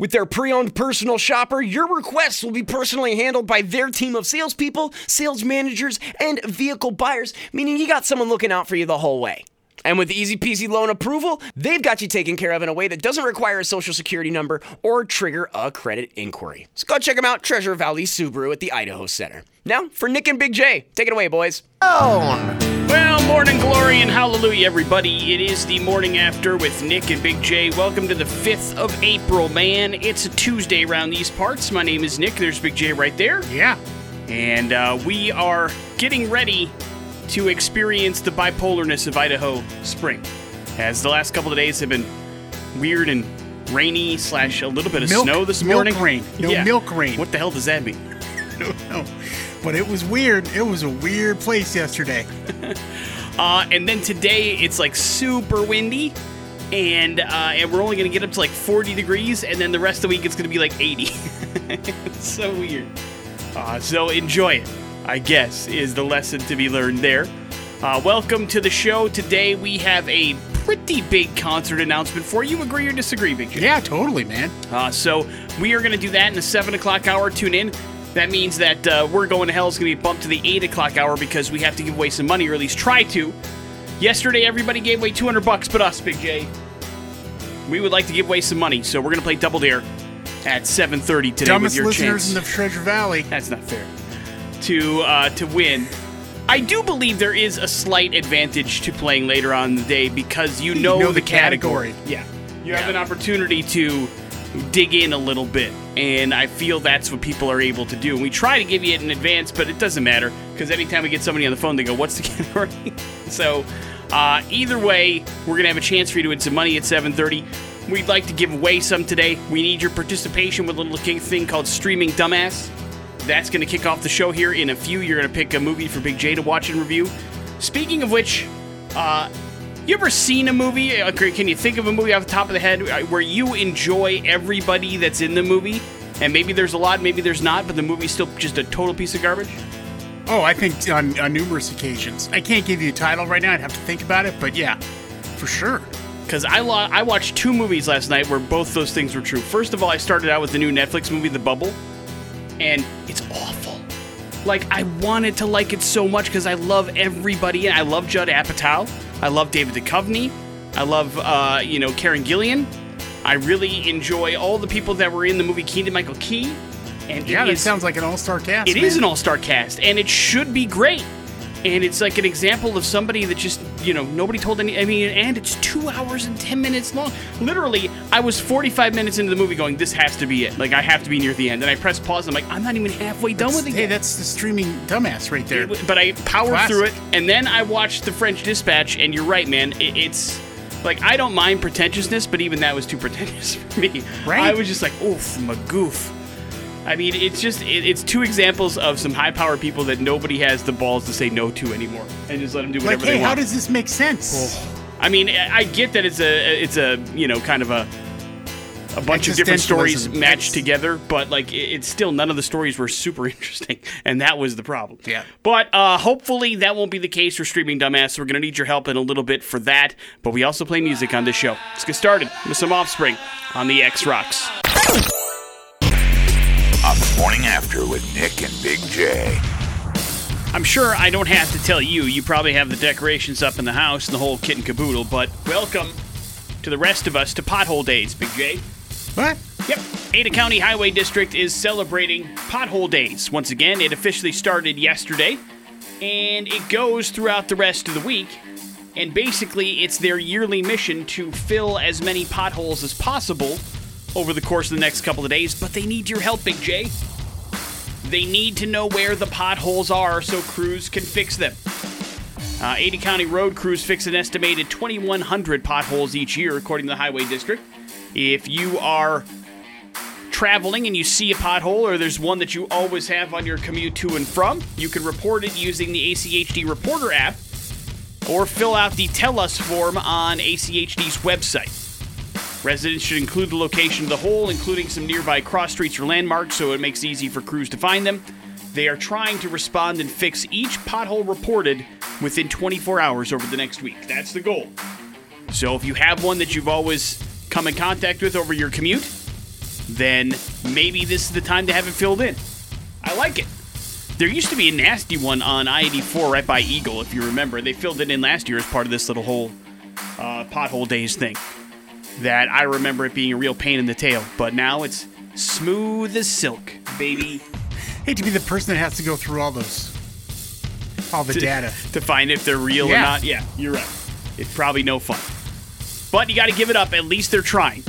With their pre owned personal shopper, your requests will be personally handled by their team of salespeople, sales managers, and vehicle buyers, meaning you got someone looking out for you the whole way. And with easy peasy loan approval, they've got you taken care of in a way that doesn't require a social security number or trigger a credit inquiry. So go check them out, Treasure Valley Subaru at the Idaho Center. Now, for Nick and Big J, take it away, boys. Well, morning glory and hallelujah, everybody. It is the morning after with Nick and Big J. Welcome to the 5th of April, man. It's a Tuesday around these parts. My name is Nick. There's Big J right there. Yeah. And uh, we are getting ready to experience the bipolarness of Idaho spring. As the last couple of days have been weird and rainy slash a little bit of Milk- snow this milk morning. rain. No, milk rain. What the hell does that mean? No, but it was weird. It was a weird place yesterday. Uh, and then today it's like super windy, and uh, and we're only gonna get up to like 40 degrees, and then the rest of the week it's gonna be like 80. it's so weird. Uh, so enjoy it, I guess, is the lesson to be learned there. Uh, welcome to the show. Today we have a pretty big concert announcement for you. Agree or disagree, Big J? Yeah, totally, man. Uh, so we are going to do that in the seven o'clock hour. Tune in. That means that uh, we're going to hell is going to be bumped to the eight o'clock hour because we have to give away some money, or at least try to. Yesterday, everybody gave away 200 bucks, but us, Big J. We would like to give away some money, so we're going to play Double Dare at 7:30 today Dumbest with your listeners chance. in the Treasure Valley. That's not fair. To uh, to win. I do believe there is a slight advantage to playing later on in the day because you know, know the, the category. category. Yeah. You have an opportunity to dig in a little bit. And I feel that's what people are able to do. And we try to give you it in advance, but it doesn't matter because anytime we get somebody on the phone, they go, What's the category? so uh, either way, we're gonna have a chance for you to win some money at 7:30. We'd like to give away some today. We need your participation with a little thing called Streaming Dumbass. That's going to kick off the show here in a few. You're going to pick a movie for Big J to watch and review. Speaking of which, uh, you ever seen a movie? uh, Can you think of a movie off the top of the head uh, where you enjoy everybody that's in the movie? And maybe there's a lot, maybe there's not, but the movie's still just a total piece of garbage? Oh, I think on, on numerous occasions. I can't give you a title right now. I'd have to think about it, but yeah, for sure. Because I, lo- I watched two movies last night where both those things were true. First of all, I started out with the new Netflix movie, The Bubble, and it's awful. Like, I wanted to like it so much because I love everybody. and I love Judd Apatow. I love David Duchovny. I love, uh, you know, Karen Gillan. I really enjoy all the people that were in the movie Keegan-Michael Key. And Yeah, it that is- sounds like an all-star cast. it man. is an all-star cast, and it should be great. And it's like an example of somebody that just, you know, nobody told any. I mean, and it's two hours and ten minutes long. Literally, I was forty-five minutes into the movie, going, "This has to be it. Like, I have to be near the end." And I pressed pause. And I'm like, "I'm not even halfway done with it." Hey, yet." that's the streaming dumbass right there. But I powered Classic. through it, and then I watched The French Dispatch, and you're right, man. It, it's like I don't mind pretentiousness, but even that was too pretentious for me. Right. I was just like, oof, magoof. I mean, it's just it, it's two examples of some high-powered people that nobody has the balls to say no to anymore, and just let them do Like, whatever hey, they want. how does this make sense? I mean, I get that it's a it's a you know kind of a a bunch of different stories matched together, but like it- it's still none of the stories were super interesting, and that was the problem. Yeah. But uh, hopefully that won't be the case for streaming dumbass. We're gonna need your help in a little bit for that, but we also play music on this show. Let's get started with some Offspring on the X Rocks. On the morning after with Nick and Big J. I'm sure I don't have to tell you. You probably have the decorations up in the house and the whole kit and caboodle. But welcome to the rest of us to Pothole Days, Big J. What? Yep. Ada County Highway District is celebrating Pothole Days. Once again, it officially started yesterday, and it goes throughout the rest of the week. And basically, it's their yearly mission to fill as many potholes as possible over the course of the next couple of days. But they need your help, Big J. They need to know where the potholes are so crews can fix them. Uh, Ada County road crews fix an estimated 2,100 potholes each year, according to the Highway District. If you are traveling and you see a pothole or there's one that you always have on your commute to and from, you can report it using the ACHD Reporter app or fill out the Tell Us form on ACHD's website. Residents should include the location of the hole, including some nearby cross streets or landmarks, so it makes it easy for crews to find them. They are trying to respond and fix each pothole reported within 24 hours over the next week. That's the goal. So if you have one that you've always come in contact with over your commute, then maybe this is the time to have it filled in. I like it. There used to be a nasty one on I 84 right by Eagle, if you remember. They filled it in last year as part of this little whole uh, pothole days thing. That I remember it being a real pain in the tail, but now it's smooth as silk, baby. Hate to be the person that has to go through all those, all the data. to find if they're real or not. Yeah, you're right. It's probably no fun. But you got to give it up. At least they're trying.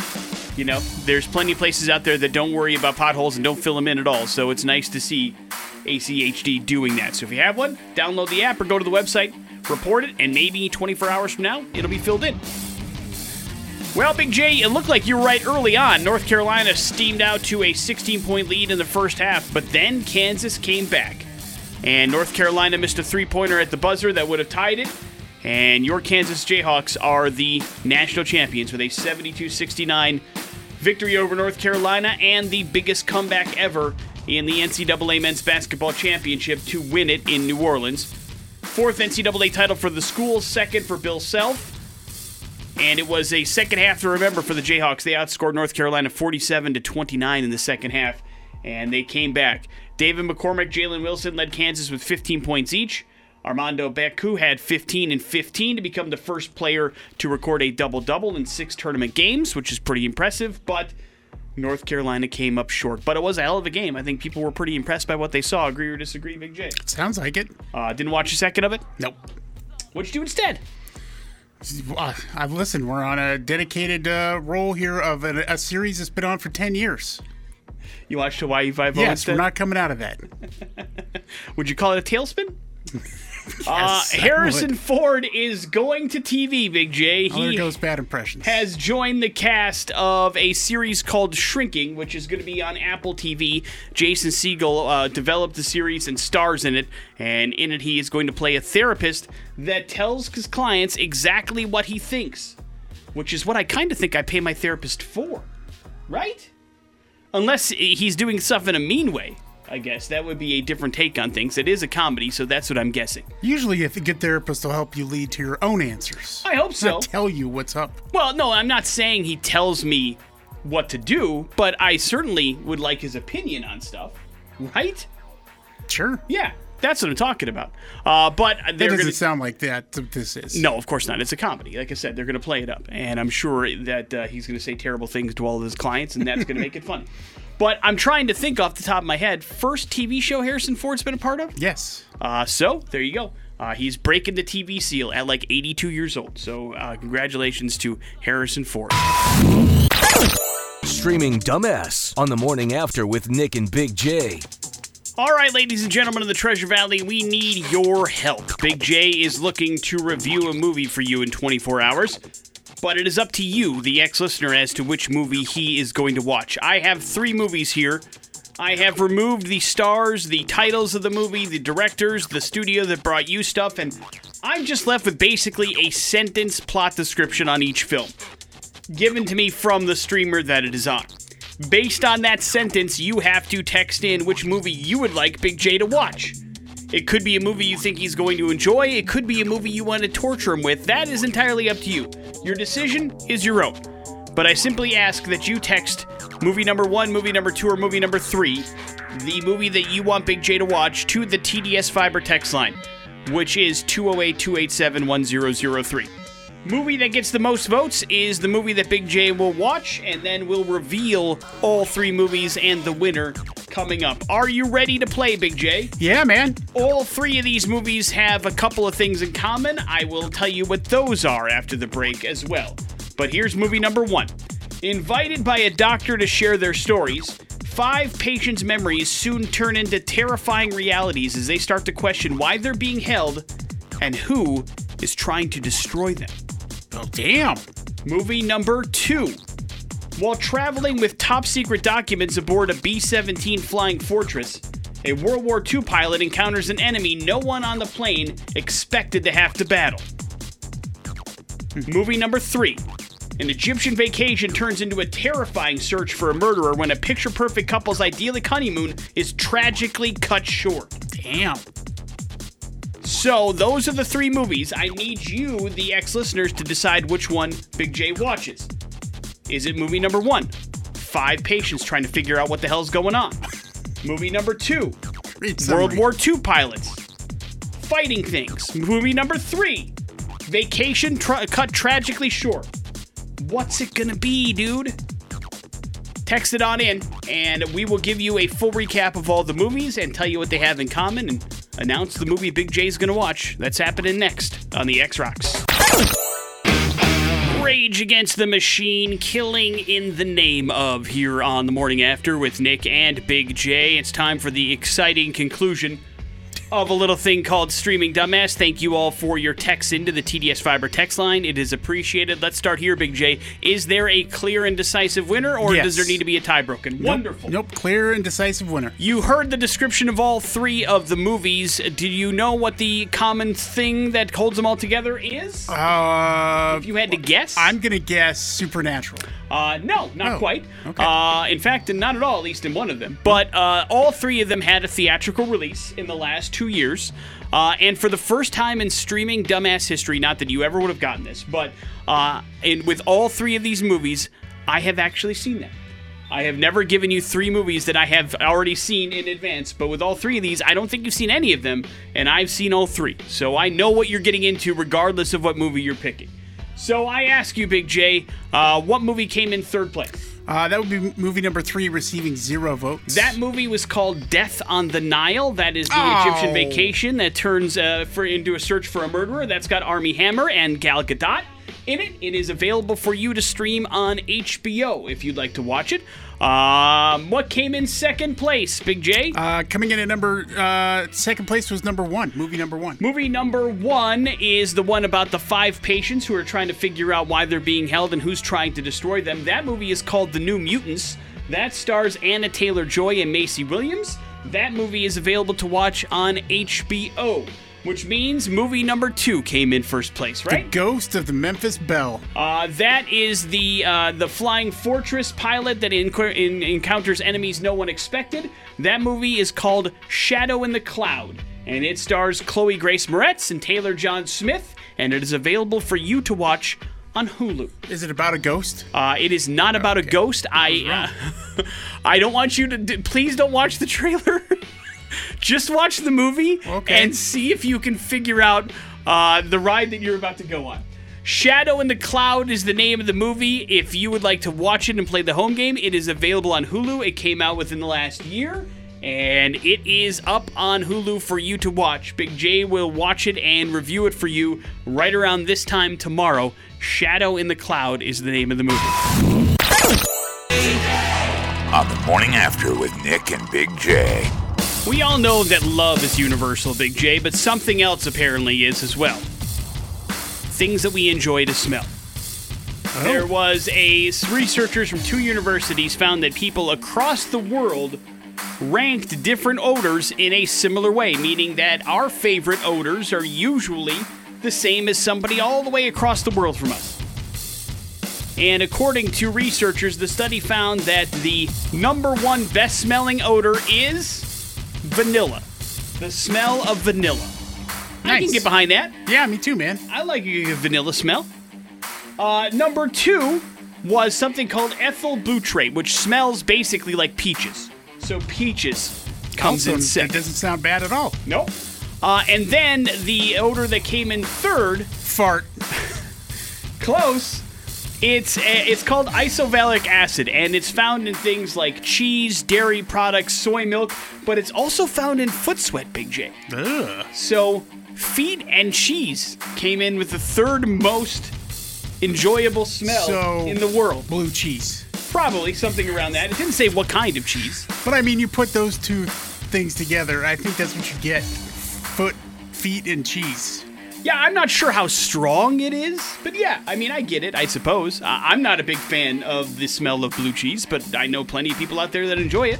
You know, there's plenty of places out there that don't worry about potholes and don't fill them in at all. So it's nice to see ACHD doing that. So if you have one, download the app or go to the website, report it, and maybe 24 hours from now, it'll be filled in. Well, Big J, it looked like you were right early on. North Carolina steamed out to a 16 point lead in the first half, but then Kansas came back. And North Carolina missed a three pointer at the buzzer that would have tied it. And your Kansas Jayhawks are the national champions with a 72 69 victory over North Carolina and the biggest comeback ever in the NCAA Men's Basketball Championship to win it in New Orleans. Fourth NCAA title for the school, second for Bill Self. And it was a second half to remember for the Jayhawks. They outscored North Carolina 47 to 29 in the second half, and they came back. David McCormack, Jalen Wilson led Kansas with 15 points each. Armando Bacot had 15 and 15 to become the first player to record a double double in six tournament games, which is pretty impressive. But North Carolina came up short. But it was a hell of a game. I think people were pretty impressed by what they saw. Agree or disagree, Big J? Sounds like it. Uh, didn't watch a second of it. Nope. What'd you do instead? I've listened. We're on a dedicated uh, roll here of a, a series that's been on for ten years. You watched Hawaii Five O Yes, instead. we're not coming out of that. Would you call it a tailspin? uh, Yes, Harrison. Ford is going to TV, Big J. Oh, He goes bad impressions. has joined the cast of a series called Shrinking, which is going to be on Apple TV. Jason Segel uh, developed the series and stars in it, and in it he is going to play a therapist that tells his clients exactly what he thinks, which is what I kind of think I pay my therapist for, right? Unless he's doing stuff in a mean way. I guess that would be a different take on things. It is a comedy, so that's what I'm guessing. Usually, if a good therapist will help you lead to your own answers. I hope so. Not tell you what's up. Well, no, I'm not saying he tells me what to do, but I certainly would like his opinion on stuff, right? Sure. Yeah, that's what I'm talking about. Uh, but That they're doesn't to. sound like that. This is. No, of course not. It's a comedy. Like I said, they're going to play it up, and I'm sure that uh, he's going to say terrible things to all of his clients, and that's going to make it funny. But I'm trying to think off the top of my head. First TV show Harrison Ford's been a part of. Yes. Uh, so there you go. Uh, he's breaking the TV seal at like 82 years old. So uh, congratulations to Harrison Ford. Streaming Dumbass on the morning after with Nick and Big J. All right, ladies and gentlemen of the Treasure Valley, we need your help. Big J is looking to review a movie for you in 24 hours, but it is up to you, the ex listener, as to which movie he is going to watch. I have three movies here. I have removed the stars, the titles of the movie, the directors, the studio that brought you stuff, and I'm just left with basically a sentence plot description on each film, given to me from the streamer that it is on. Based on that sentence, you have to text in which movie you would like Big J to watch. It could be a movie you think he's going to enjoy, it could be a movie you want to torture him with. That is entirely up to you. Your decision is your own. But I simply ask that you text movie number one, movie number two, or movie number three, the movie that you want Big J to watch, to the TDS Fiber text line, which is 208 287 1003. Movie that gets the most votes is the movie that Big J will watch, and then we'll reveal all three movies and the winner coming up. Are you ready to play, Big J? Yeah, man. All three of these movies have a couple of things in common. I will tell you what those are after the break as well. But here's movie number one. Invited by a doctor to share their stories, five patients' memories soon turn into terrifying realities as they start to question why they're being held and who is trying to destroy them. Oh, damn. Movie number two. While traveling with top secret documents aboard a B 17 Flying Fortress, a World War II pilot encounters an enemy no one on the plane expected to have to battle. Movie number three. An Egyptian vacation turns into a terrifying search for a murderer when a picture perfect couple's idyllic honeymoon is tragically cut short. Damn. So, those are the three movies. I need you, the ex listeners, to decide which one Big J watches. Is it movie number one? Five patients trying to figure out what the hell's going on. movie number two, World. War II pilots fighting things. Movie number three, vacation tra- cut tragically short. What's it gonna be, dude? Text it on in, and we will give you a full recap of all the movies and tell you what they have in common and announce the movie Big J's gonna watch. That's happening next on the X Rocks. Rage Against the Machine, killing in the name of here on the morning after with Nick and Big J. It's time for the exciting conclusion of a little thing called Streaming Dumbass. Thank you all for your texts into the TDS Fiber text line. It is appreciated. Let's start here, Big J. Is there a clear and decisive winner, or Yes. does there need to be a tie broken? Wonderful. Nope, clear and decisive winner. You heard the description of all three of the movies. Did you know what the common thing that holds them all together is? Uh, if you had to guess, I'm gonna guess supernatural. Uh, no, not Oh, quite. okay. Uh, in fact, not at all, at least in one of them. But uh, all three of them had a theatrical release in the last two years. Uh, and for the first time in streaming dumbass history, not that you ever would have gotten this, but uh, in, with all three of these movies, I have actually seen them. I have never given you three movies that I have already seen in advance, but with all three of these, I don't think you've seen any of them, and I've seen all three. So I know what you're getting into regardless of what movie you're picking. So I ask you, Big J, uh, what movie came in third place? Uh, that would be movie number three, receiving zero votes. That movie was called Death on the Nile. That is the Oh. Egyptian vacation that turns uh, for into a search for a murderer. That's got Armie Hammer and Gal Gadot in it. It is available for you to stream on HBO if you'd like to watch it. Um, what came in second place, Big J? uh, coming in at number uh, second place was number one, movie number one. Movie number one is the one about the five patients who are trying to figure out why they're being held and who's trying to destroy them. That movie is called The New Mutants. That stars Anya Taylor-Joy and Maisie Williams. That movie is available to watch on HBO, which means movie number two came in first place, right? The? Ghost of the Memphis Belle. Uh, that is the uh, the flying fortress pilot that enc- in- encounters enemies no one expected. That movie is called Shadow in the Cloud, and it stars Chloe Grace Moretz and Taylor John Smith, and it is available for you to watch on Hulu. Is it about a ghost? Uh, it is not about a ghost. I uh, I don't want you to. D- please don't watch the trailer. Just watch the movie Okay. and see if you can figure out uh, the ride that you're about to go on. Shadow in the Cloud is the name of the movie. If you would like to watch it and play the home game, it is available on Hulu. It came out within the last year. And it is up on Hulu for you to watch. Big J will watch it and review it for you right around this time tomorrow. Shadow in the Cloud is the name of the movie. On the morning after with Nick and Big J. We all know that love is universal, Big J, but something else apparently is as well. Things that we enjoy to smell. Oh. There was a researchers from two universities found that people across the world ranked different odors in a similar way, meaning that our favorite odors are usually the same as somebody all the way across the world from us. And according to researchers, the study found that the number one best smelling odor is vanilla. The smell of vanilla. I can get behind that. Yeah, me too, man. I like a vanilla smell. Uh, number two was something called ethyl butyrate, which smells basically like peaches. So peaches comes Also, in second. That doesn't sound bad at all. Nope. Uh, and then the odor that came in third, Fart. close. It's uh, it's called isovaleric acid, and it's found in things like cheese, dairy products, soy milk, but it's also found in foot sweat, Big J. Ugh. So, feet and cheese came in with the third most enjoyable smell So- in the world. Blue cheese. Probably something around that. It didn't say what kind of cheese. But I mean, you put those two things together, I think that's what you get. Foot, feet, and cheese. Yeah, I'm not sure how strong it is, but yeah, I mean, I get it, I suppose. I- I'm not a big fan of the smell of blue cheese, but I know plenty of people out there that enjoy it.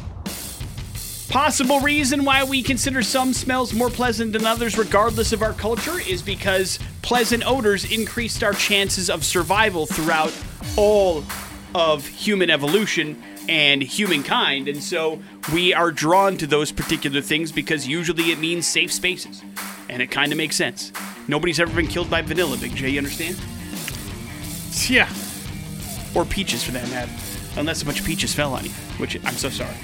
Possible reason why we consider some smells more pleasant than others, regardless of our culture, is because pleasant odors increased our chances of survival throughout all of human evolution and humankind. And so we are drawn to those particular things because usually it means safe spaces. And it kind of makes sense. Nobody's ever been killed by vanilla, Big J, you understand? Yeah. Or peaches for that matter. Unless a bunch of peaches fell on you, which I'm so sorry.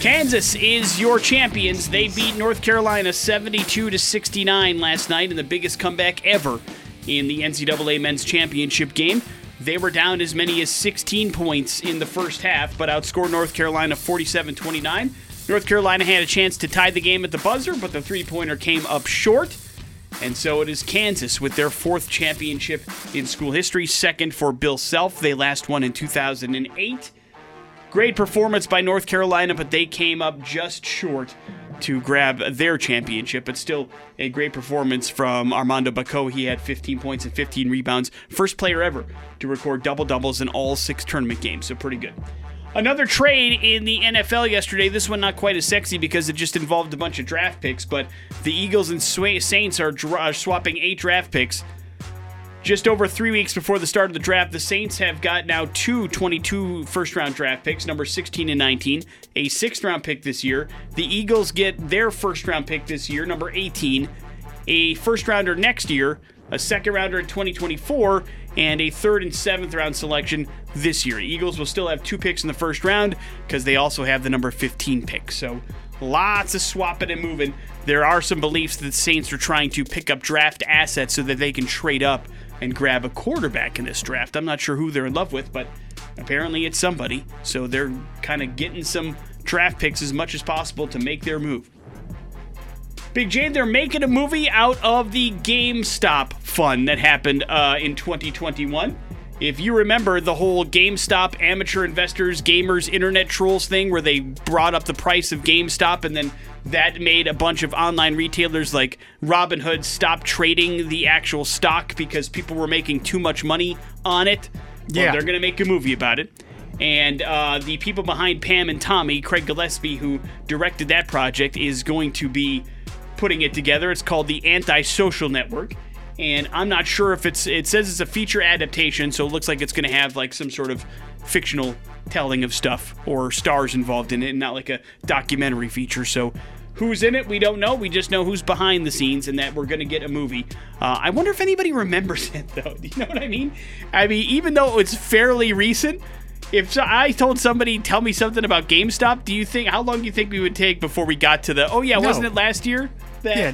Kansas is your champions. They beat North Carolina 72 to 69 last night in the biggest comeback ever in the NCAA men's championship game. They were down as many as 16 points in the first half, but outscored North Carolina 47 29. North Carolina had a chance to tie the game at the buzzer, but the three pointer came up short. And so it is Kansas with their fourth championship in school history, second for Bill Self. They last won in 2008. Great performance by North Carolina, but they came up just short to grab their championship. But still, a great performance from Armando Bacot. He had 15 points and 15 rebounds. First player ever to record double doubles in all six tournament games, so pretty good. Another trade in the NFL yesterday. This one not quite as sexy because it just involved a bunch of draft picks, but the Eagles and Saints are swapping eight draft picks just over three weeks before the start of the draft, the Saints have got now two 22 first round draft picks, number 16 and 19, a sixth round pick this year. The Eagles get their first round pick this year, number 18, a first rounder next year, a second rounder in 2024, and a third and seventh round selection this year. Eagles will still have two picks in the first round because they also have the number 15 pick. So lots of swapping and moving. There are some beliefs that the Saints are trying to pick up draft assets so that they can trade up and grab a quarterback in this draft. I'm not sure who they're in love with, but apparently it's somebody. So they're kind of getting some draft picks as much as possible to make their move. Big J, they're making a movie out of the GameStop fun that happened uh, in 2021. If you remember the whole GameStop amateur investors, gamers, internet trolls thing where they brought up the price of GameStop and then that made a bunch of online retailers like Robinhood stop trading the actual stock because people were making too much money on it. Well, Yeah. they're going to make a movie about it. And uh, the people behind Pam and Tommy, Craig Gillespie, who directed that project, is going to be putting it together. It's called the Antisocial Network. And I'm not sure if it's, it says it's a feature adaptation, so it looks like it's going to have like some sort of fictional telling of stuff or stars involved in it, and not like a documentary feature. So who's in it? We don't know. We just know who's behind the scenes and that we're going to get a movie. Uh, I wonder if anybody remembers it, though. Do you know what I mean? I mean, even though it's fairly recent, if so- I told somebody, tell me something about GameStop, do you think, how long do you think we would take before we got to the, oh yeah, No. wasn't it last year that Yeah.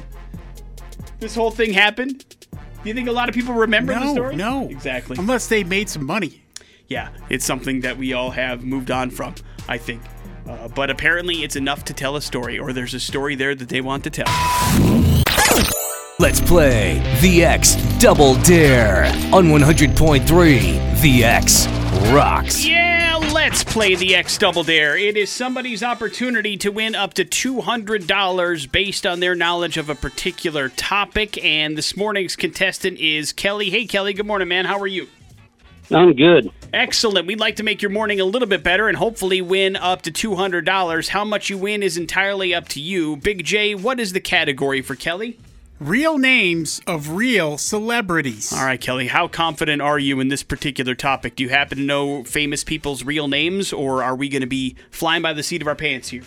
this whole thing happened? Do you think a lot of people remember the story? no. Exactly. Unless they made some money. yeah, it's something that we all have moved on from, I think. Uh, but apparently it's enough to tell a story, or there's a story there that they want to tell. Let's play The X Double Dare on 100.3 The X Rocks. Yeah, let's play the X Double Dare. It is somebody's opportunity to win up to $200 based on their knowledge of a particular topic. And this morning's contestant is Kelly. Hey, Kelly, good morning, man. How are you? I'm good. Excellent. We'd like to make your morning a little bit better and hopefully win up to $200. How much you win is entirely up to you. Big J, what is the category for Kelly? Real names of real celebrities. All right, Kelly, how confident are you in this particular topic? Do you happen to know famous people's real names, or are we going to be flying by the seat of our pants here?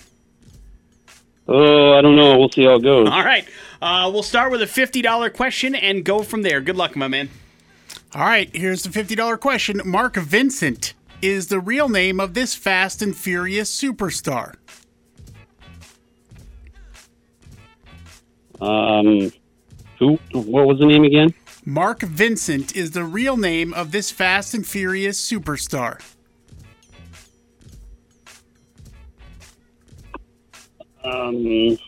Oh, I don't know. We'll see how it goes. All right, uh, we'll start with a $50 question and go from there. Good luck, my man. All right, here's the $50 question. Mark Vincent is the real name of this Fast and Furious superstar. Um, who? What was the name again? Mark Vincent is the real name of this Fast and Furious superstar. Um,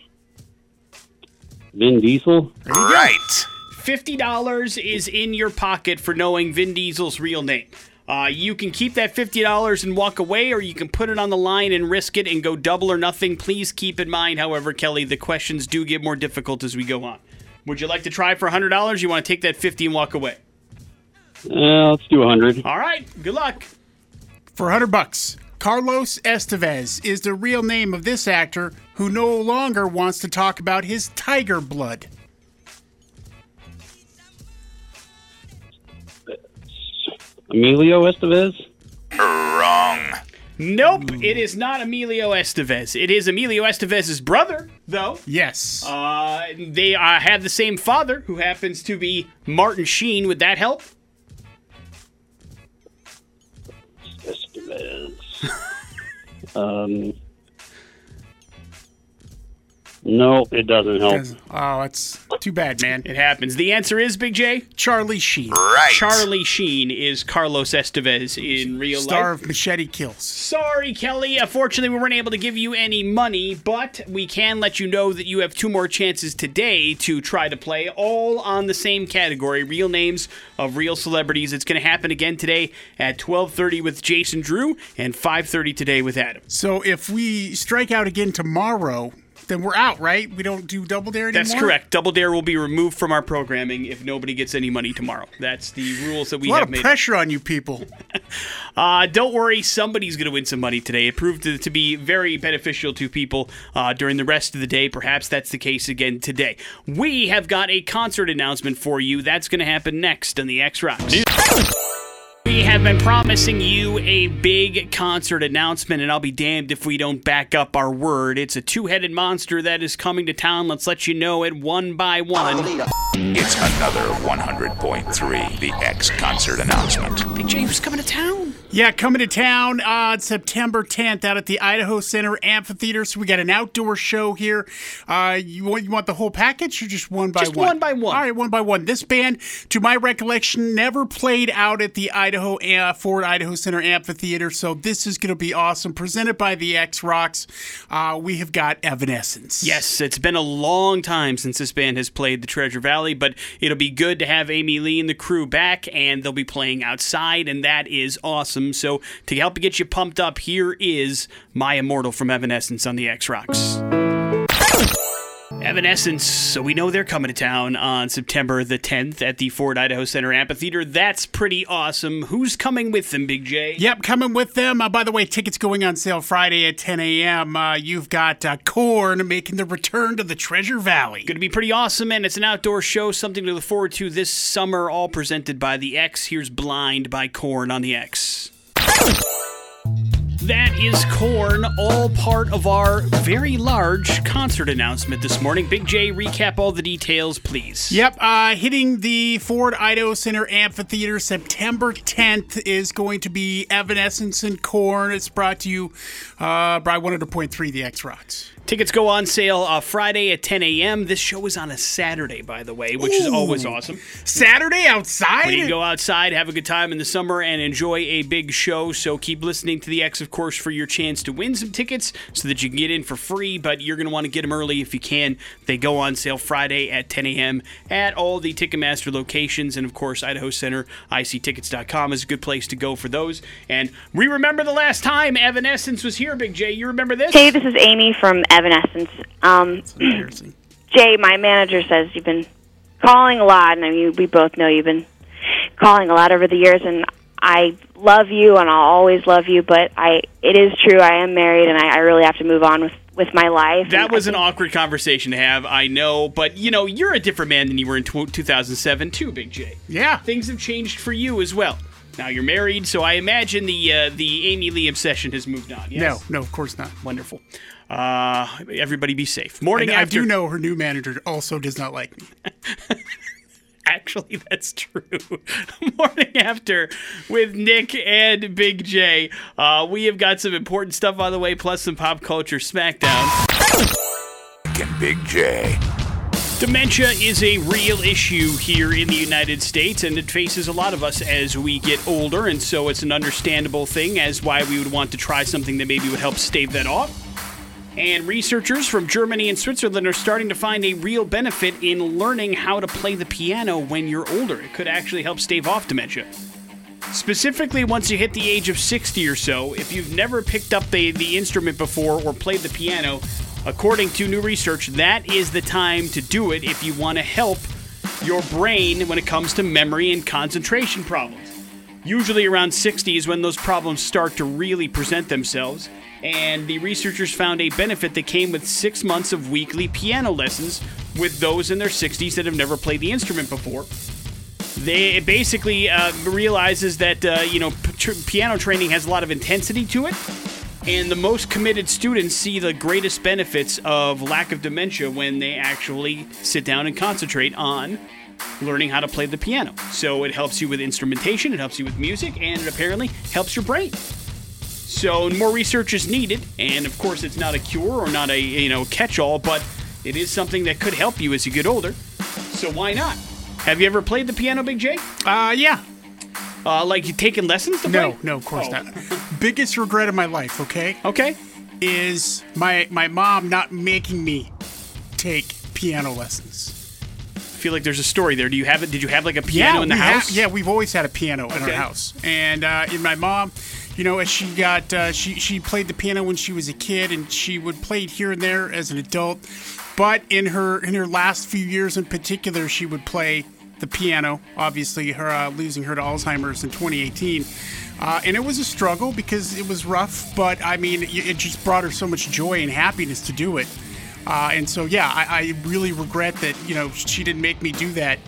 Vin Diesel. Right. $50 is in your pocket for knowing Vin Diesel's real name. Uh, you can keep that $50 and walk away, or you can put it on the line and risk it and go double or nothing. Please keep in mind, however, Kelly, the questions do get more difficult as we go on. Would you like to try for $100? You want to take that 50 and walk away? Uh, let's do a hundred. All right. Good luck. For 100 bucks, Carlos Estevez is the real name of this actor who no longer wants to talk about his tiger blood. Emilio Estevez. Wrong. Nope, it is not Emilio Estevez. It is Emilio Estevez's brother, though. Yes. Uh, they uh, have the same father, who happens to be Martin Sheen. Would that help? Estevez. um. No, it doesn't help. oh, it's too bad, man. It happens. The answer is Big J. Charlie Sheen, Right. Charlie Sheen is Carlos Estevez in real star life. of Machete Kills. Sorry, Kelly. Unfortunately, we weren't able to give you any money, but we can let you know that you have two more chances today to try to play, all on the same category: real names of real celebrities. It's going to happen again today at 12:30 with Jason Drew and 5:30 today with Adam. So if we strike out again tomorrow, then we're out, right? We don't do Double Dare anymore. That's correct. Double Dare will be removed from our programming if nobody gets any money tomorrow. That's the rules that we A lot have of made. pressure on you people. Uh, don't worry, somebody's going to win some money today. It proved to, to be very beneficial to people uh, during the rest of the day. Perhaps that's the case again today. We have got a concert announcement for you. That's going to happen next on the X Rocks. We have been promising you a big concert announcement, and I'll be damned if we don't back up our word. It's a two headed monster that is coming to town. Let's let you know it one by one. It's another 100.3 The X concert announcement. Big James coming to town. Yeah, coming to town on September 10th out at the Idaho Center Amphitheater. So we got an outdoor show here. Uh, you want you want the whole package or just one by Just one? Just one by one. All right, one by one. This band, to my recollection, never played out at the Idaho uh, Ford Idaho Center Amphitheater. So this is going to be awesome. Presented by the X Rocks. Uh, we have got Evanescence. Yes, it's been a long time since this band has played the Treasure Valley, but it'll be good to have Amy Lee and the crew back, and they'll be playing outside, and that is awesome. So, to help get you pumped up, here is My Immortal from Evanescence on the X Rocks. Evanescence, so we know they're coming to town on September the 10th at the Ford Idaho Center Amphitheater. That's pretty awesome. Who's coming with them, Big J? Yep, coming with them. Uh, by the way, tickets going on sale Friday at 10 a.m. Uh, you've got uh, Korn making the return to the Treasure Valley. Going to be pretty awesome, and it's an outdoor show, something to look forward to this summer, all presented by the X. Here's Blind by Korn on the X. That is Korn, all part of our very large concert announcement this morning. Big J, recap all the details, please. Yep, uh, hitting the Ford Idaho Center Amphitheater September 10th is going to be Evanescence and Korn. It's brought to you uh, by 100.3 The X Rocks. Tickets go on sale uh, Friday at 10 a.m. This show is on a Saturday, by the way, which is always awesome. Saturday outside? We can go outside, have a good time in the summer, and enjoy a big show. So keep listening to the X, of course, for your chance to win some tickets so that you can get in for free. But you're going to want to get them early if you can. They go on sale Friday at 10 a.m. at all the Ticketmaster locations. And of course, Idaho Center, ictickets.com is a good place to go for those. And we remember the last time Evanescence was here, Big J. You remember this? Hey, this is Amy from Evanescence. Um, Embarrassing. Jay, my manager says you've been calling a lot, and I mean, we both know you've been calling a lot over the years, and I love you, and I'll always love you. But I, it is true, I am married, and I, I really have to move on with with my life. That was I an awkward conversation to have, I know, but you know, you're a different man than you were in tw 2007 too, Big J. Yeah. Things have changed for you as well. Now you're married, so I imagine the uh, the Amy Lee obsession has moved on. No, no, of course not. Wonderful. Uh, everybody be safe. Morning I after. I do know her new manager also does not like me. Actually, that's true. Morning after with Nick and Big J. Uh, we have got some important stuff on the way, plus some pop culture smackdown. Nick and Big J. Dementia is a real issue here in the United States, and it faces a lot of us as we get older, and so it's an understandable thing as why we would want to try something that maybe would help stave that off. And researchers from Germany and Switzerland are starting to find a real benefit in learning how to play the piano when you're older. It could actually help stave off dementia. Specifically, once you hit the age of 60 or so, if you've never picked up the, the instrument before or played the piano, According to new research, that is the time to do it if you want to help your brain when it comes to memory and concentration problems. Usually around 60 is when those problems start to really present themselves, and the researchers found a benefit that came with six months of weekly piano lessons with those in their 60s that have never played the instrument before. They basically uh, realizes that uh, you know p- piano training has a lot of intensity to it, and the most committed students see the greatest benefits of lack of dementia when they actually sit down and concentrate on learning how to play the piano. So it helps you with instrumentation, it helps you with music, and it apparently helps your brain. So more research is needed, and of course it's not a cure or not a you know catch-all, but it is something that could help you as you get older. So why not? Have you ever played the piano, Big J? Uh, yeah. Uh, like you taking lessons to No, play? no, of course Oh. not. Biggest regret of my life, okay, Okay. is my my mom not making me take piano lessons. Feel like there's a story there. Do you have it? Did you have like a piano in the house? ha- yeah, we've always had a piano in our house, and uh, in my mom, you know, as she got uh, she she played the piano when she was a kid, and she would play it here and there as an adult. But in her in her last few years, in particular, she would play the piano. Obviously, her uh, losing her to Alzheimer's in 2018. Uh, and it was a struggle because it was rough, but I mean, it just brought her so much joy and happiness to do it. Uh, and so, yeah, I, I really regret that, you know, she didn't make me do that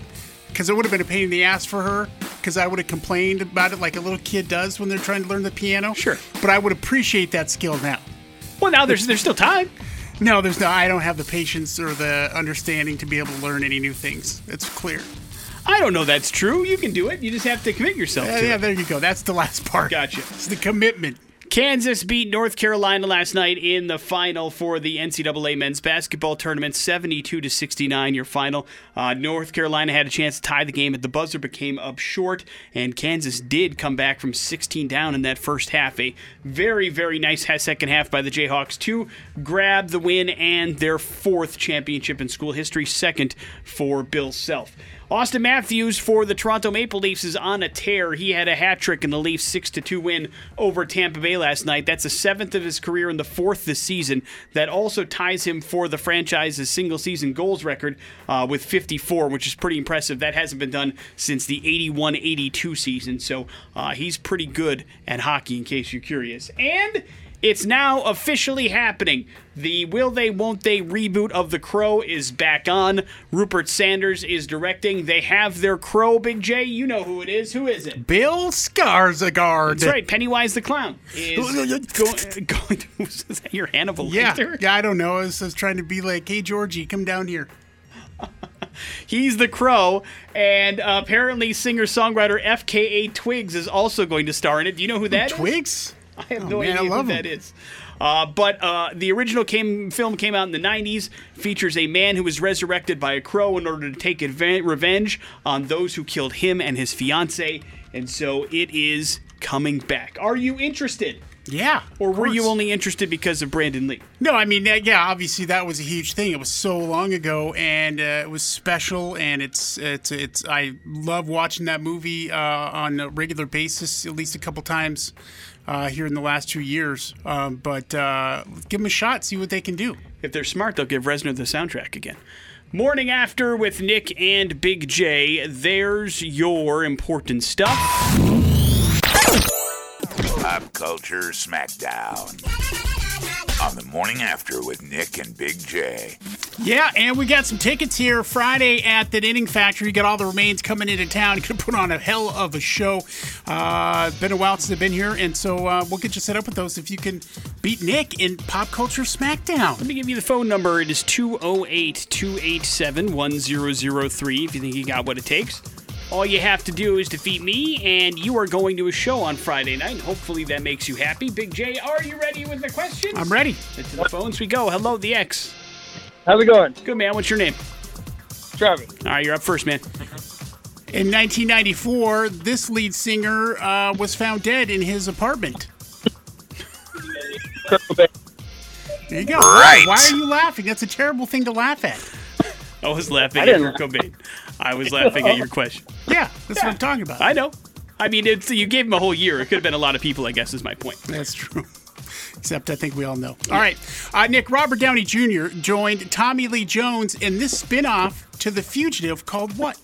because it would have been a pain in the ass for her because I would have complained about it like a little kid does when they're trying to learn the piano. Sure. But I would appreciate that skill now. Well, now there's there's still time. No, there's no, I don't have the patience or the understanding to be able to learn any new things. It's clear. I don't know that's true. You can do it. You just have to commit yourself Yeah, to yeah, it. there you go. That's the last part. Gotcha. It's the commitment. Kansas beat North Carolina last night in the final for the NCAA men's basketball tournament, 72 to 69. Your final. Uh, North Carolina had a chance to tie the game at the buzzer, but came up short, and Kansas did come back from 16 down in that first half. A very, very nice second half by the Jayhawks to grab the win and their fourth championship in school history, second for Bill Self. Auston Matthews for the Toronto Maple Leafs is on a tear. He had a hat trick in the Leafs 6 2 win over Tampa Bay last night. That's the seventh of his career and the fourth this season. That also ties him for the franchise's single season goals record uh, with 54, which is pretty impressive. That hasn't been done since the 81 82 season. So uh, he's pretty good at hockey, in case you're curious. And it's now officially happening. The Will They Won't They reboot of The Crow is back on. Rupert Sanders is directing. They have their Crow, Big J. You know who it is. Who is it? Bill Skarsgård. That's right. Pennywise the Clown is going, going to. Is that your Hannibal Yeah, Lecter? yeah, I don't know. I was, I was trying to be like, hey, Georgie, come down here. He's the Crow, and uh, apparently singer songwriter FKA Twigs is also going to star in it. Do you know who that is? I have Oh, no man, idea who that Uh, but uh, the original came, film came out in the 90s, features a man who was resurrected by a crow in order to take adva- revenge on those who killed him and his fiance. And so it is coming back. Are you interested? Yeah. Or were you only interested because of Brandon Lee? No, I mean, yeah, obviously that was a huge thing. It was so long ago, and uh, it was special. And it's it's it's. I love watching that movie uh, on a regular basis, at least a couple times uh, here in the last two years. Um, but uh, give them a shot, see what they can do. If they're smart, they'll give Reznor the soundtrack again. Morning After with Nick and Big J. There's your important stuff. Pop Culture Smackdown. On the morning after with Nick and Big J. Yeah, and we got some tickets here Friday at the Knitting Factory. You got All That Remains coming into town. Gonna put on a hell of a show. Uh, been a while since I've been here, and so uh, we'll get you set up with those if you can beat Nick in Pop Culture Smackdown. Let me give you the phone number. It is 208 287 1003 if you think you got what it takes. All you have to do is defeat me, and you are going to a show on Friday night. Hopefully that makes you happy. Big J, are you ready with the questions? I'm ready. To the phones we go. Hello, the X. How's it going? Good, man. What's your name? Travis. All right, you're up first, man. In 1994, this lead singer uh, was found dead in his apartment. There you go. Right. Why are you laughing? That's a terrible thing to laugh at. I was laughing I at didn't- Cobain. I was laughing at your question. Yeah, that's what I'm talking about. I know. I mean, it's, you gave him a whole year. It could have been a lot of people, I guess, is my point. That's true. Except I think we all know. All right. Uh, Nick, Robert Downey Jr. joined Tommy Lee Jones in this spin off to The Fugitive called what?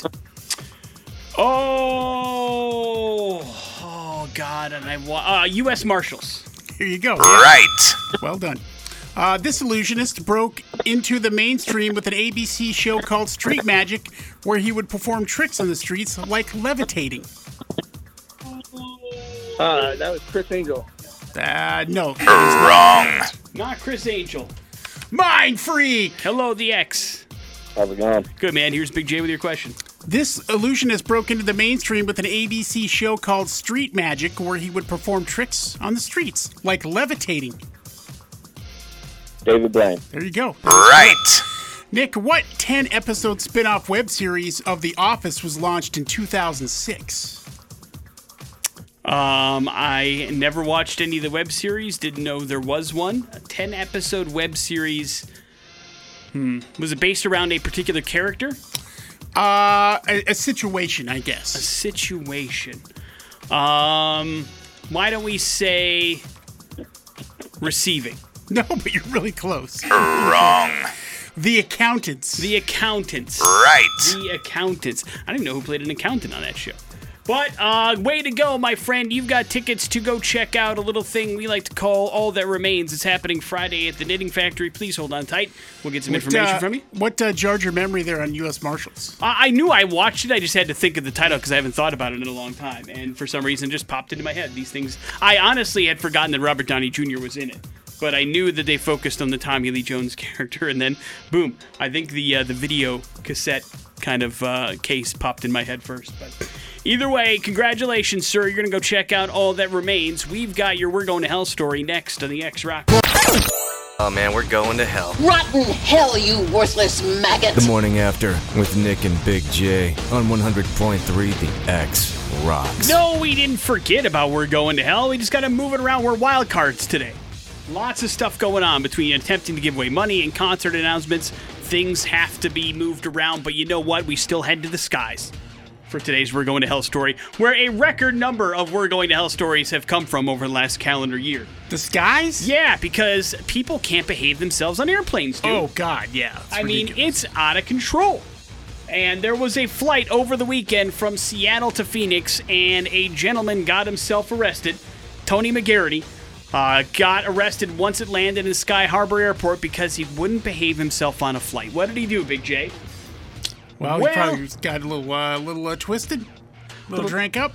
Oh, oh God! And I wa- uh, U.S. Marshals. Here you go. Right. Well done. Uh, this illusionist broke into the mainstream with an ABC show called Street Magic, where he would perform tricks on the streets like levitating. Uh, that was Criss Angel. Uh, no. Wrong. Not Criss Angel. Mind freak! Hello, the X. How's it going? Good man. Here's Big J with your question. This illusionist broke into the mainstream with an ABC show called Street Magic, where he would perform tricks on the streets like levitating. David Blaine. There you go. Right. Nick, what 10 episode spin off web series of The Office was launched in 2006? Um, I never watched any of the web series. Didn't know there was one. A ten episode web series. Hmm. Was it based around a particular character? Uh, a, a situation, I guess. A situation. Um, why don't we say receiving? No, but you're really close. Wrong. The Accountants. The accountants. Right. The accountants. I didn't even know who played an accountant on that show. But uh, way to go, my friend. You've got tickets to go check out a little thing we like to call All That Remains. It's happening Friday at the Knitting Factory. Please hold on tight. We'll get some What, information uh, from you. What uh, jarred your memory there on U.S. Marshals? I I knew I watched it. I just had to think of the title because I haven't thought about it in a long time. And for some reason, it just popped into my head. These things. I honestly had forgotten that Robert Downey Jr. was in it. But I knew that they focused on the Tommy Lee Jones character, and then boom! I think the uh, the video cassette kind of uh, case popped in my head first. But either way, congratulations, sir! You're gonna go check out all that remains. We've got your "We're Going to Hell" story next on the X Rock. Oh man, we're going to hell. Rotten hell, you worthless maggot! The morning after with Nick and Big J on 100.3 The X Rocks. No, we didn't forget about We're Going to Hell. We just got to move it around. We're wild cards today. Lots of stuff going on between attempting to give away money and concert announcements. Things have to be moved around, but you know what? We still head to the skies for today's We're Going to Hell story, where a record number of We're Going to Hell stories have come from over the last calendar year. The skies? Yeah, because people can't behave themselves on airplanes, dude. Oh, God, yeah. I mean, it's out of control. And there was a flight over the weekend from Seattle to Phoenix, and a gentleman got himself arrested. Tony McGarity uh, got arrested once it landed in Sky Harbor Airport because he wouldn't behave himself on a flight. What did he do, Big J? Well, he well- probably got a little, uh, little uh, twisted, A little drank up.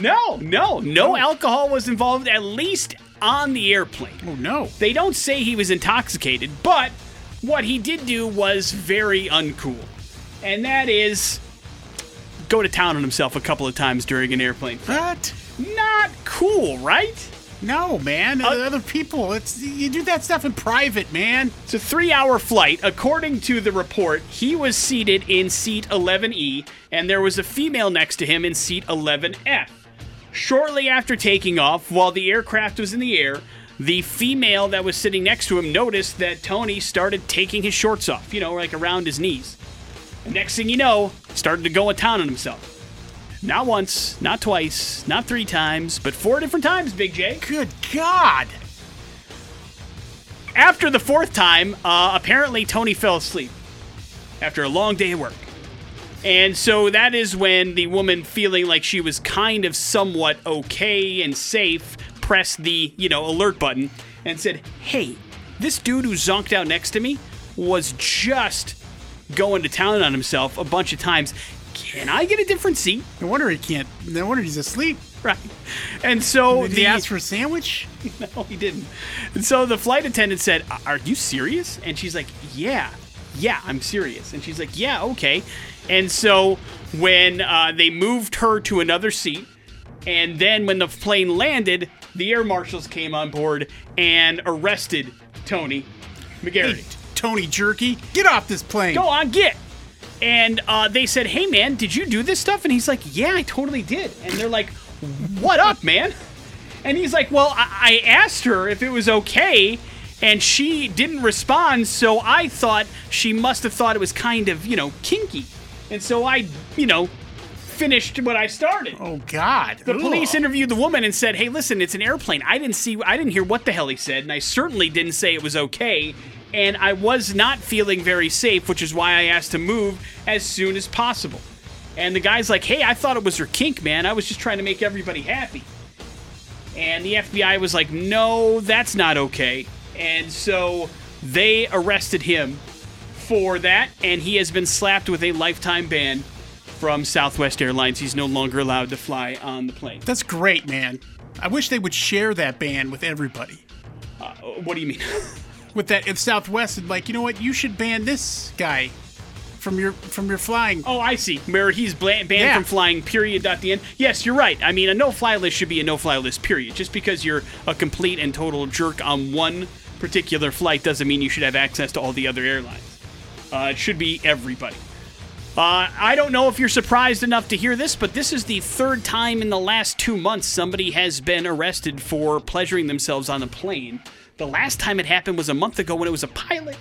No, no, no alcohol was involved, at least on the airplane. Oh, no. They don't say he was intoxicated, but what he did do was very uncool. And that is go to town on himself a couple of times during an airplane. What? Not cool, right? No, man. Uh, other people, it's you do that stuff in private, man. It's a three hour flight. According to the report, he was seated in seat 11E, and there was a female next to him in seat 11F. Shortly after taking off, while the aircraft was in the air, the female that was sitting next to him noticed that Tony started taking his shorts off, you know, like around his knees. And next thing you know, started to go to town on himself. Not once, not twice, not three times, but four different times, Big J. Good God. After the fourth time, uh, apparently Tony fell asleep after a long day of work. And so that is when the woman, feeling like she was kind of somewhat okay and safe, pressed the, you know, alert button and said, Hey, this dude who zonked out next to me was just going to town on himself a bunch of times. Can I get a different seat? No wonder he can't. No wonder he's asleep. Right. And so Did the he ask for a sandwich? no, he didn't. And so the flight attendant said, Are you serious? And she's like, Yeah, yeah, I'm serious. And she's like, Yeah, okay. And so when uh, they moved her to another seat, and then when the plane landed, the air marshals came on board and arrested Tony McGarity. Hey, Tony Jerky, get off this plane. Go on, get. And uh, they said, "Hey, man, did you do this stuff?" And he's like, "Yeah, I totally did." And they're like, "What up, man?" And he's like, "Well, I, I asked her if it was okay, and she didn't respond. So I thought she must have thought it was kind of, you know, kinky, and so I, you know, finished what I started. Oh God! The Ugh. police interviewed the woman and said, "Hey, listen, it's an airplane. I didn't see, I didn't hear what the hell he said, and I certainly didn't say it was okay. And I was not feeling very safe, which is why I asked to move as soon as possible." And the guy's like, "Hey, I thought it was her kink, man. I was just trying to make everybody happy." And the FBI was like, "No, that's not okay." And so they arrested him for that, and he has been slapped with a lifetime ban from Southwest Airlines. He's no longer allowed to fly on the plane. That's great, man. I wish they would share that ban with everybody. Uh, what do you mean? With that, if Southwest is like, you know what, you should ban this guy from your from your flying. Oh, I see. Where he's banned Yeah. from flying, period, at the end. Yes, you're right. I mean, a no-fly list should be a no-fly list, period. Just because you're a complete and total jerk on one particular flight doesn't mean you should have access to all the other airlines. Uh, it should be everybody. Uh, I don't know if you're surprised enough to hear this, but this is the third time in the last two months somebody has been arrested for pleasuring themselves on a plane. The last time it happened was a month ago when it was a pilot.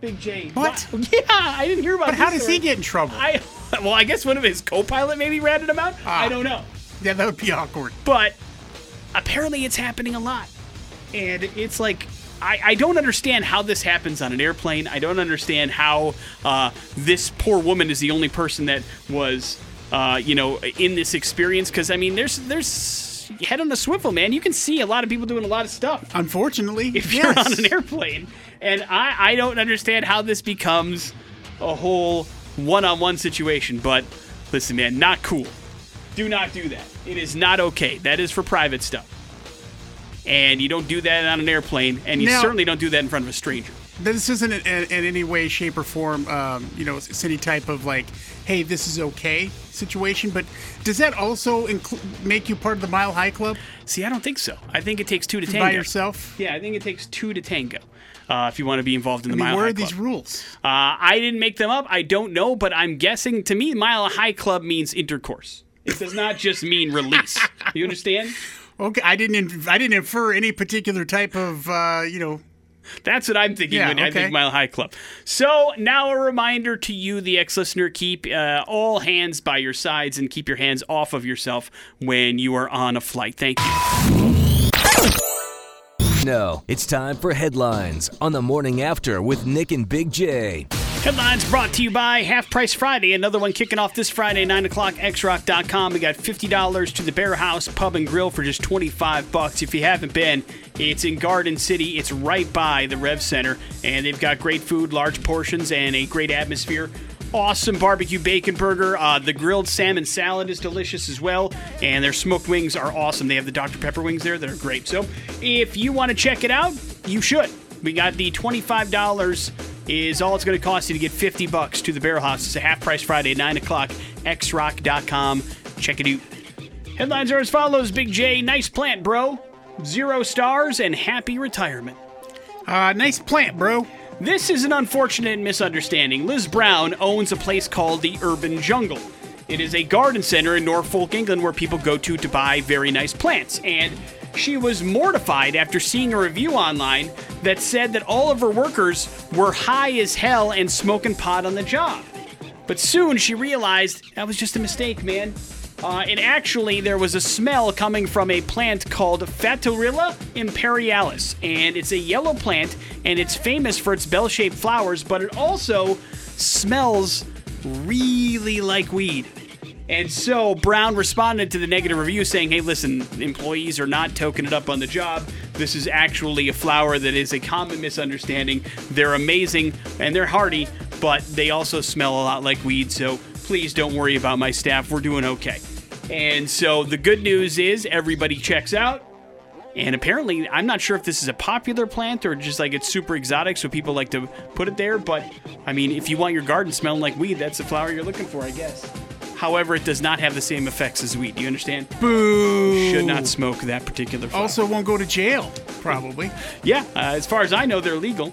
Big J. What? Wow. Yeah, I didn't hear about. But how does he get in trouble? I well, I guess one of his co-pilot maybe ratted him out. Ah. I don't know, yeah, that would be awkward. but apparently it's happening a lot, and it's like. I, I don't understand how this happens on an airplane. I don't understand how uh, this poor woman is the only person that was, uh, you know, in this experience. Because I mean, there's there's head on a swivel, man. You can see a lot of people doing a lot of stuff Unfortunately, if yes. you're on an airplane. And I, I don't understand how this becomes a whole one on one situation. But listen, man, not cool. Do not do that. It is not okay. That is for private stuff. And you don't do that on an airplane, and you Now- certainly don't do that in front of a stranger. This isn't in, in, in any way, shape, or form, um, you know, it's any type of like, hey, this is okay situation. But does that also inclu- make you part of the Mile High Club See, I don't think so. I think it takes two to tango. by yourself? Yeah, I think it takes two to tango. Uh, if you want to be involved in I the mean, Mile where High are these rules? Uh, I didn't make them up. I don't know, but I'm guessing to me, Mile High Club means intercourse. It does not just mean release. You understand? Okay, I didn't. Inf- I didn't infer any particular type of, uh, you know. That's what I'm thinking Yeah, when I think Mile High Club. So now a reminder to you, the ex-listener, keep uh, all hands by your sides and keep your hands off of yourself when you are on a flight. Thank you. No, it's time for headlines on the morning after with Nick and Big J. Headlines brought to you by Half Price Friday. Another one kicking off this Friday, 9 o'clock, xrock.com. We got $50 to the Barrel House Pub and Grill for just 25 bucks. If you haven't been, it's in Garden City. It's right by the Rev Center, and they've got great food, large portions, and a great atmosphere. Awesome barbecue bacon burger. Uh, the grilled salmon salad is delicious as well. And their smoked wings are awesome. They have the Dr. Pepper wings there that are great. So if you want to check it out, you should. We got the $25 is all it's going to cost you to get 50 bucks to the Barrel House. It's a half price Friday, 9 o'clock, xrock.com. Check it out. Headlines are as follows Big J, nice plant, bro. Zero stars and happy retirement. Uh, nice plant, bro. This is an unfortunate misunderstanding. Liz Brown owns a place called the Urban Jungle. It is a garden center in Norfolk, England, where people go to to buy very nice plants. And she was mortified after seeing a review online that said that all of her workers were high as hell and smoking pot on the job. But soon she realized that was just a mistake, man. Uh, and actually, there was a smell coming from a plant called Fritillaria imperialis. And it's a yellow plant, and it's famous for its bell shaped flowers, but it also smells really like weed. And so Brown responded to the negative review saying, hey, listen, employees are not toking it up on the job. This is actually a flower that is a common misunderstanding. They're amazing and they're hardy, but they also smell a lot like weed. So please don't worry about my staff. We're doing okay. And so the good news is everybody checks out. And apparently, I'm not sure if this is a popular plant or just like it's super exotic, so people like to put it there. But I mean, if you want your garden smelling like weed, that's the flower you're looking for, I guess. However, it does not have the same effects as weed. Do you understand? Boo. Should not smoke that particular flower. Also, won't go to jail, probably. yeah, uh, as far as I know, they're legal.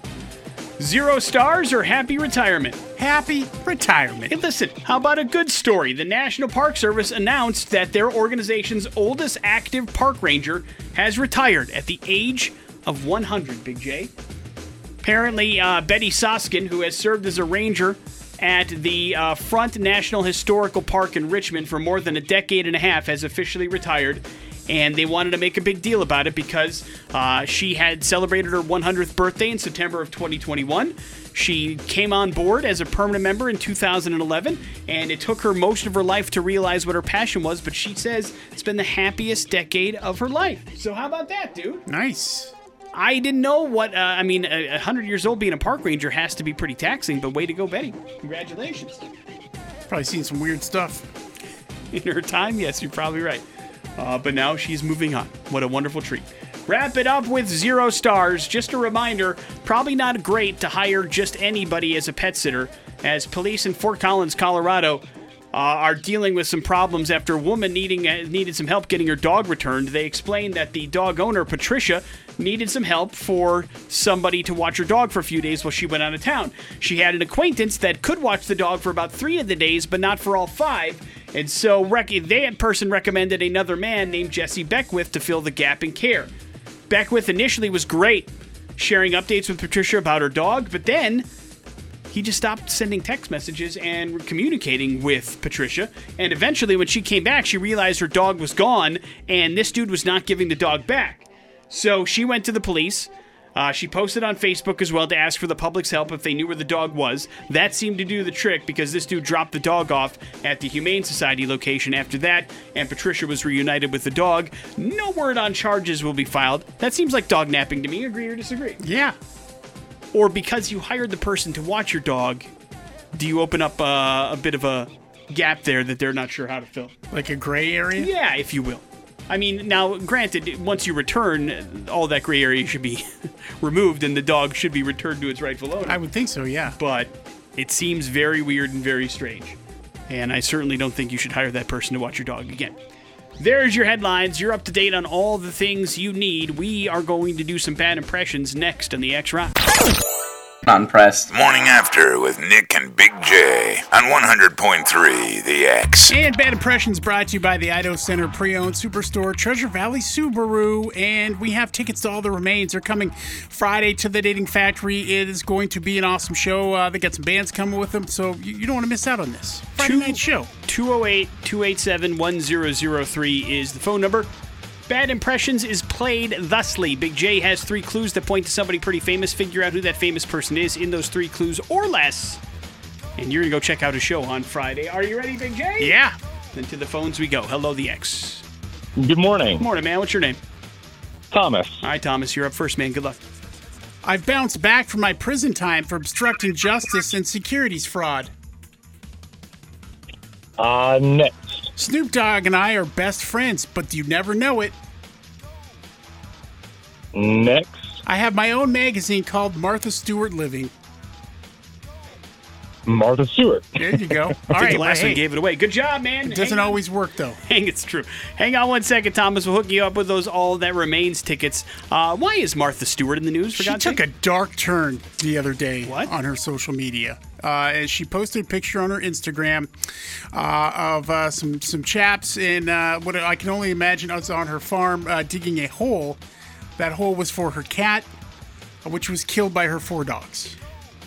Zero stars or happy retirement? Happy retirement. Hey, listen, how about a good story? The National Park Service announced that their organization's oldest active park ranger has retired at the age of 100, Big J. Apparently, uh, Betty Soskin, who has served as a ranger at the uh, Front National Historical Park in Richmond for more than a decade and a half has officially retired. And they wanted to make a big deal about it because uh, she had celebrated her 100th birthday in September of 2021. She came on board as a permanent member in 2011, and it took her most of her life to realize what her passion was. But she says it's been the happiest decade of her life. So, how about that, dude? Nice. I didn't know what. Uh, I mean, a 100 years old being a park ranger has to be pretty taxing, but way to go, Betty. Congratulations. Probably seen some weird stuff. In her time, yes, you're probably right. Uh, but now she's moving on. What a wonderful treat. Wrap it up with zero stars. Just a reminder probably not great to hire just anybody as a pet sitter, as police in Fort Collins, Colorado, uh, are dealing with some problems after a woman needing uh, needed some help getting her dog returned. They explained that the dog owner, Patricia, needed some help for somebody to watch her dog for a few days while she went out of town. She had an acquaintance that could watch the dog for about three of the days, but not for all five. And so rec- that person recommended another man named Jesse Beckwith to fill the gap in care. Beckwith initially was great, sharing updates with Patricia about her dog, but then he just stopped sending text messages and communicating with Patricia. And eventually, when she came back, she realized her dog was gone, and this dude was not giving the dog back. So she went to the police. Uh, she posted on Facebook as well to ask for the public's help if they knew where the dog was. That seemed to do the trick because this dude dropped the dog off at the Humane Society location after that, and Patricia was reunited with the dog. No word on charges will be filed. That seems like dog napping to me. Agree or disagree? Yeah. Or because you hired the person to watch your dog, do you open up uh, a bit of a gap there that they're not sure how to fill? Like a gray area? Yeah, if you will. I mean, now, granted, once you return, all that gray area should be removed and the dog should be returned to its rightful owner. I would think so, yeah. But it seems very weird and very strange. And I certainly don't think you should hire that person to watch your dog again. There's your headlines. You're up to date on all the things you need. We are going to do some bad impressions next on the X Rock. Not impressed. Morning After with Nick and Big J on 100.3 The X. And Bad Impressions brought to you by the Idaho Center Pre Owned Superstore, Treasure Valley Subaru. And we have tickets to all the remains. They're coming Friday to the Dating Factory. It is going to be an awesome show. Uh, they got some bands coming with them, so you, you don't want to miss out on this. Friday Two- night show. 208 287 1003 is the phone number. Bad Impressions is played thusly. Big J has three clues that point to somebody pretty famous. Figure out who that famous person is in those three clues or less. And you're going to go check out a show on Friday. Are you ready, Big J? Yeah. Then to the phones we go. Hello, the X. Good morning. Good morning, man. What's your name? Thomas. All right, Thomas, you're up first, man. Good luck. I've bounced back from my prison time for obstructing justice and securities fraud. Uh, next. Snoop Dogg and I are best friends, but you never know it. Next. I have my own magazine called Martha Stewart Living. Martha Stewart. There you go. All I think the last well, one gave it away. Good job, man. It doesn't Hang on. always work though. Hang, it's true. Hang on one second, Thomas. We'll hook you up with those All That Remains tickets. Uh, why is Martha Stewart in the news, for She God's took sake? a dark turn the other day What? on her social media. Uh, and she posted a picture on her Instagram uh, of uh, some some chaps in uh, what I can only imagine was on her farm uh, digging a hole. That hole was for her cat, which was killed by her four dogs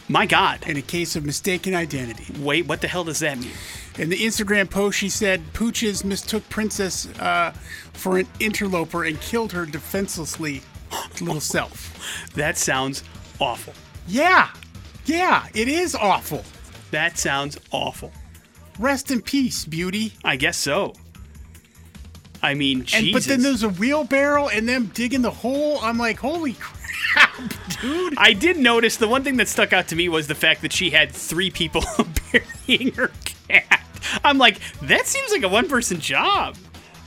My God. in a case of mistaken identity. Wait, what the hell does that mean? In the Instagram post, she said Pooches mistook Princess uh, for an interloper and killed her defenselessly little self. That sounds awful. Yeah, yeah, it is awful. That sounds awful. Rest in peace, beauty. I guess so. I mean, And Jesus. but then there's a wheelbarrow and them digging the hole. I'm like, holy crap, dude. I did notice the one thing that stuck out to me was the fact that she had three people burying her cat. I'm like, that seems like a one person job.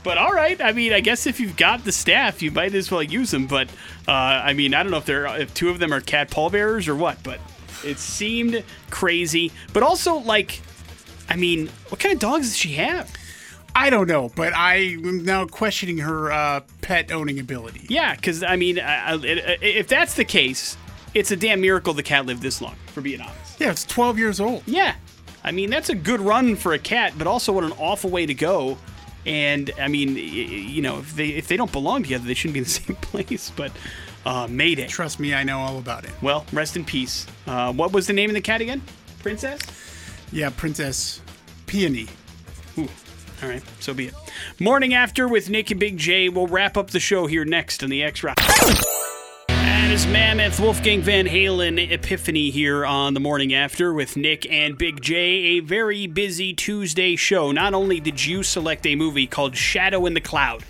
But all right, I mean, I guess if you've got the staff, you might as well use them. But uh, I mean, I don't know if they're if two of them are cat pallbearers or what. But it seemed crazy. But also, like, I mean, what kind of dogs does she have? I don't know, but I am now questioning her uh, pet owning ability. Yeah, because I mean, I, I, if that's the case, it's a damn miracle the cat lived this long. For being honest. Yeah, it's 12 years old. Yeah. I mean, that's a good run for a cat, but also what an awful way to go. And I mean, you know, if they if they don't belong together, they shouldn't be in the same place. But uh, Mayday. Trust me, I know all about it. Well, rest in peace. Uh, what was the name of the cat again? Princess. Yeah, Princess Peony. Ooh. All right, so be it. Morning after with Nick and Big J. We'll wrap up the show here next on the X Rock. And it's Mammoth Wolfgang Van Halen Epiphany here on the morning after with Nick and Big J. A very busy Tuesday show. Not only did you select a movie called Shadow in the Cloud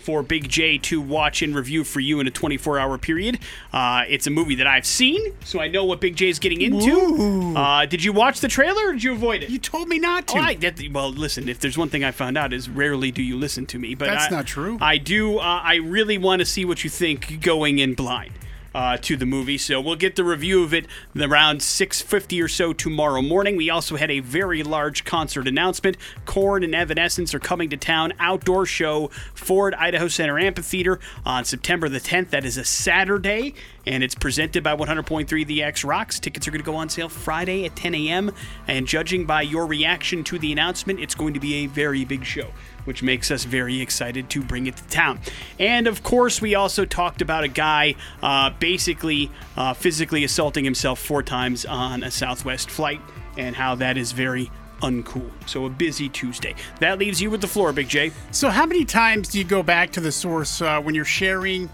for Big J to watch and review for you in a 24 hour period, uh, it's a movie that I've seen, so I know what Big J is getting into. Uh, did you watch the trailer or did you avoid it? You told me not to. Oh, I, that, well, listen. If there's one thing I found out is rarely do you listen to me. But That's I- not true. I do. Uh, I really want to see what you think going in blind. Uh, to the movie, so we'll get the review of it around 6:50 or so tomorrow morning. We also had a very large concert announcement. Korn and Evanescence are coming to town. Outdoor show, Ford Idaho Center Amphitheater on September the 10th. That is a Saturday, and it's presented by 100.3 The X Rocks. Tickets are going to go on sale Friday at 10 a.m. And judging by your reaction to the announcement, it's going to be a very big show which makes us very excited to bring it to town. And of course, we also talked about a guy uh, basically uh, physically assaulting himself four times on a Southwest flight and how that is very uncool. So a busy Tuesday. That leaves you with the floor, Big J. So, how many times do you go back to the source uh, when you're sharing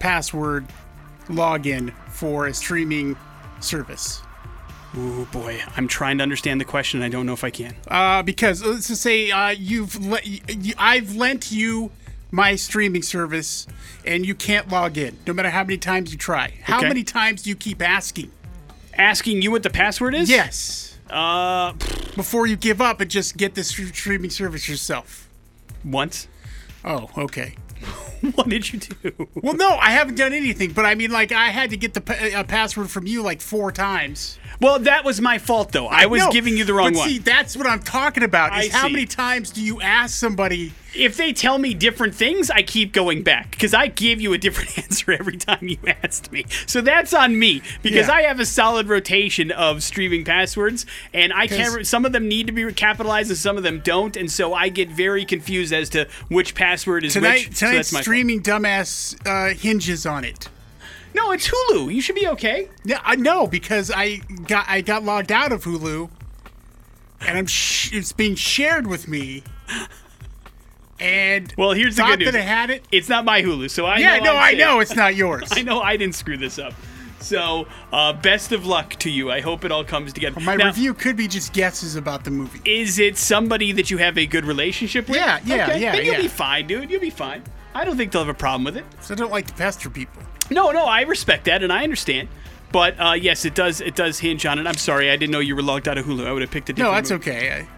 password login for a streaming service? Oh boy, I'm trying to understand the question. I don't know if I can. Uh, because let's just say uh, you've le- you, I've lent you my streaming service, and you can't log in, no matter how many times you try. How Okay. many times do you keep asking? Asking you what the password is? Yes. Uh, Before you give up and just get the st- streaming service yourself. once. Oh, okay. what did you do? Well, no, I haven't done anything, but I mean, like, I had to get the pa- uh, password from you like four times. Well, that was my fault, though. I was No, giving you the wrong but one. See, that's what I'm talking about. Is I how see. many times do you ask somebody? if they tell me different things, I keep going back because I give you a different answer every time you asked me. So that's on me because Yeah. I have a solid rotation of streaming passwords, and I can't. Some of them need to be capitalized, and some of them don't, and so I get very confused as to which password is Tonight, which. so tonight's that's my fault. streaming dumbass uh, hinges on it. No, it's Hulu. You should be okay. Yeah, I know because I got I got logged out of Hulu, and I'm sh- it's being shared with me. And Well, here's the good news. that I had it. It's not my Hulu, so I yeah, know no, I'm I safe. know it's not yours. I know I didn't screw this up. So, uh, best of luck to you. I hope it all comes together. My Now, review could be just guesses about the movie. Is it somebody that you have a good relationship with? Yeah, yeah, okay. yeah, Then you'll yeah. be fine, dude. You'll be fine. I don't think they'll have a problem with it. So I don't like to pester people. No, no, I respect that and I understand. But uh, yes, it does. It does hinge on it. I'm sorry, I didn't know you were logged out of Hulu. I would have picked a different. No, that's movie. okay. I,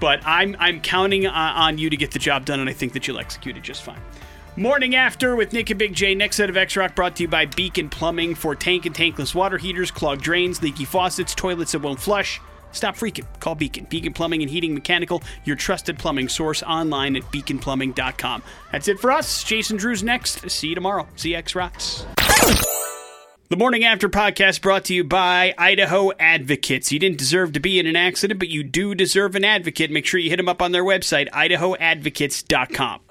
But I'm I'm counting on, on you to get the job done, and I think that you'll execute it just fine. Morning after with Nick and Big J. Next set of X Rock brought to you by Beacon Plumbing for tank and tankless water heaters, clogged drains, leaky faucets, toilets that won't flush. Stop freaking. Call Beacon. Beacon Plumbing and Heating Mechanical, your trusted plumbing source online at beaconplumbing.com. That's it for us. Jason Drew's next. See you tomorrow. See X Rocks. The Morning After podcast brought to you by Idaho Advocates. You didn't deserve to be in an accident, but you do deserve an advocate. Make sure you hit them up on their website, idahoadvocates.com.